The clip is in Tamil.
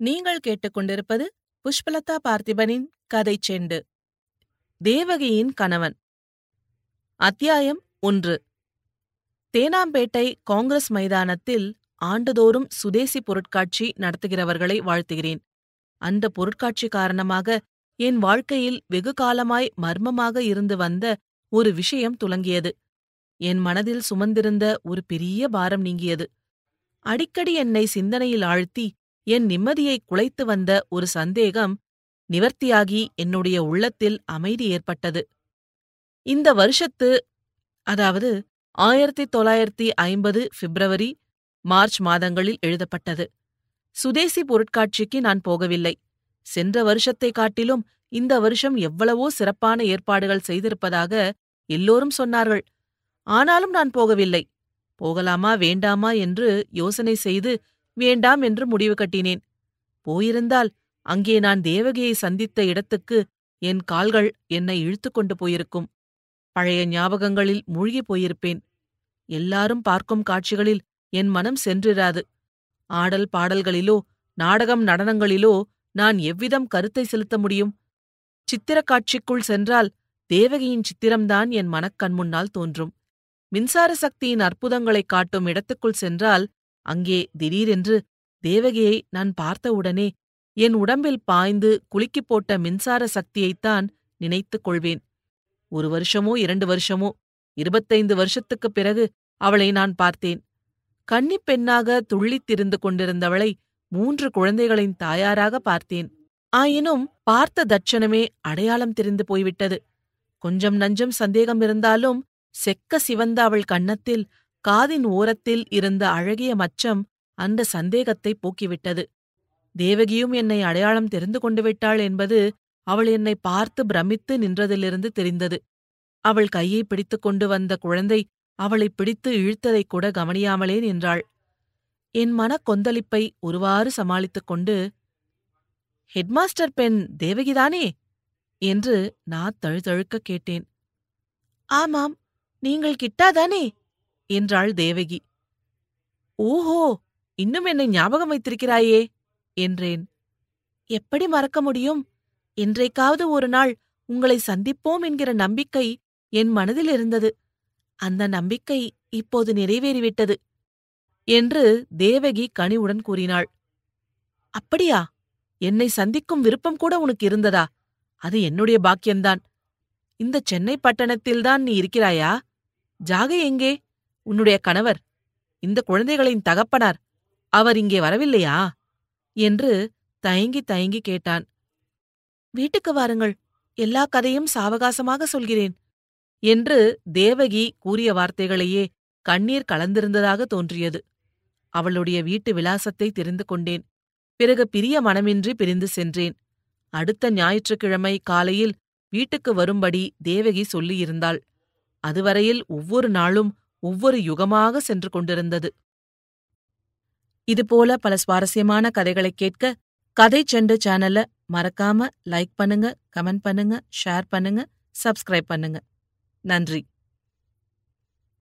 நீங்கள் கேட்டுக்கொண்டிருப்பது புஷ்பலதா பார்த்திபனின் கதை செண்டு. தேவகியின் கணவன். அத்தியாயம் ஒன்று. தேனாம்பேட்டை காங்கிரஸ் மைதானத்தில் ஆண்டுதோறும் சுதேசி பொருட்காட்சி நடத்துகிறவர்களை வாழ்த்துகிறேன். அந்த பொருட்காட்சி காரணமாக என் வாழ்க்கையில் வெகு காலமாய் மர்மமாக இருந்து வந்த ஒரு விஷயம் துலங்கியது. என் மனதில் சுமந்திருந்த ஒரு பெரிய பாரம் நீங்கியது. அடிக்கடி என்னை சிந்தனையில் ஆழ்த்தி என் நிம்மதியை குலைத்து வந்த ஒரு சந்தேகம் நிவர்த்தியாகி என்னுடைய உள்ளத்தில் அமைதி ஏற்பட்டது. இந்த வருஷத்து அதாவது ஆயிரத்தி தொள்ளாயிரத்தி ஐம்பது பிப்ரவரி மார்ச் மாதங்களில் எழுதப்பட்டது. சுதேசி பொருட்காட்சிக்கு நான் போகவில்லை. சென்ற வருஷத்தை காட்டிலும் இந்த வருஷம் எவ்வளவோ சிறப்பான ஏற்பாடுகள் செய்திருப்பதாக எல்லோரும் சொன்னார்கள். ஆனாலும் நான் போகவில்லை. போகலாமா வேண்டாமா என்று யோசனை செய்து வேண்டாம் என்று முடிவு கட்டினேன். போயிருந்தால் அங்கே நான் தேவகியை சந்தித்த இடத்துக்கு என் கால்கள் என்னை இழுத்துக் கொண்டு போயிருக்கும். பழைய ஞாபகங்களில் மூழ்கிப் போயிருப்பேன். எல்லாரும் பார்க்கும் காட்சிகளில் என் மனம் சென்றிராது. ஆடல் பாடல்களிலோ நாடகம் நடனங்களிலோ நான் எவ்விதம் கருத்தை செலுத்த முடியும்? சித்திரக் காட்சிக்குள் சென்றால் தேவகியின் சித்திரம்தான் என் மனக்கண் முன்னால் தோன்றும். மின்சார சக்தியின் அற்புதங்களைக் காட்டும் இடத்துக்குள் சென்றால் அங்கே திடீரென்று தேவகியை நான் பார்த்தவுடனே என் உடம்பில் பாய்ந்து குலுக்கிப் போட்ட மின்சார சக்தியைத்தான் நினைத்துக் கொள்வேன். ஒரு வருஷமோ இரண்டு வருஷமோ இருபத்தைந்து வருஷத்துக்குப் பிறகு அவளை நான் பார்த்தேன். கன்னிப் பெண்ணாக துள்ளித் திரிந்து கொண்டிருந்தவளை மூன்று குழந்தைகளின் தாயாராக பார்த்தேன். ஆயினும் பார்த்த தட்சணமே அடையாளம் தெரிந்து போய்விட்டது. கொஞ்சம் நஞ்சம் சந்தேகம் இருந்தாலும் செக்க சிவந்த அவள் கன்னத்தில் காதின் ஓரத்தில் இருந்த அழகிய மச்சம் அந்த சந்தேகத்தை போக்கிவிட்டது. தேவகியும் என்னை அடையாளம் தெரிந்து கொண்டு விட்டாள் என்பது அவள் என்னை பார்த்து பிரமித்து நின்றதிலிருந்து தெரிந்தது. அவள் கையை பிடித்துக் கொண்டு வந்த குழந்தை அவளை பிடித்து இழுத்ததைக் கூட கவனியாமலே நின்றாள். என் மனக் கொந்தளிப்பை ஒருவாறு சமாளித்துக் கொண்டு ஹெட்மாஸ்டர் பெண் தேவகிதானே என்று நான் தழுதழுக்க கேட்டேன். ஆமாம் நீங்கள் கிட்டாதானே என்றாள் தேவகி. ஓஹோ இன்னும் என்னை ஞாபகம் வைத்திருக்கிறாயே என்றேன். எப்படி மறக்க முடியும்? என்றைக்காவது ஒரு நாள் உங்களை சந்திப்போம் என்கிற நம்பிக்கை என் மனதில் இருந்தது. அந்த நம்பிக்கை இப்போது நிறைவேறிவிட்டது என்று தேவகி கனிவுடன் கூறினாள். அப்படியா? என்னை சந்திக்கும் விருப்பம் கூட உனக்கு இருந்ததா? அது என்னுடைய பாக்கியம்தான். இந்த சென்னை பட்டணத்தில்தான் நீ இருக்கிறாயா? ஜாகை எங்கே? உன்னுடைய கணவர் இந்த குழந்தைகளின் தகப்பனார் அவர் இங்கே வரவில்லையா? என்று தயங்கி தயங்கி கேட்டான். வீட்டுக்கு வாருங்கள் எல்லா கதையும் சாவகாசமாக சொல்கிறேன் என்று தேவகி கூறிய வார்த்தைகளையே கண்ணீர் கலந்திருந்ததாக தோன்றியது. அவளுடைய வீட்டு விலாசத்தை தெரிந்து கொண்டேன். பிறகு பிரிய மனமின்றி பிரிந்து சென்றேன். அடுத்த ஞாயிற்றுக்கிழமை காலையில் வீட்டுக்கு வரும்படி தேவகி சொல்லியிருந்தாள். அதுவரையில் ஒவ்வொரு நாளும் ஒவ்வொரு யுகமாக சென்று கொண்டிருந்தது. இதுபோல பல சுவாரஸ்யமான கதைகளைக் கேட்க கதை செண்டு சேனலை மறக்காம லைக் பண்ணுங்க கமெண்ட் பண்ணுங்க ஷேர் பண்ணுங்க சப்ஸ்கிரைப் பண்ணுங்க. நன்றி.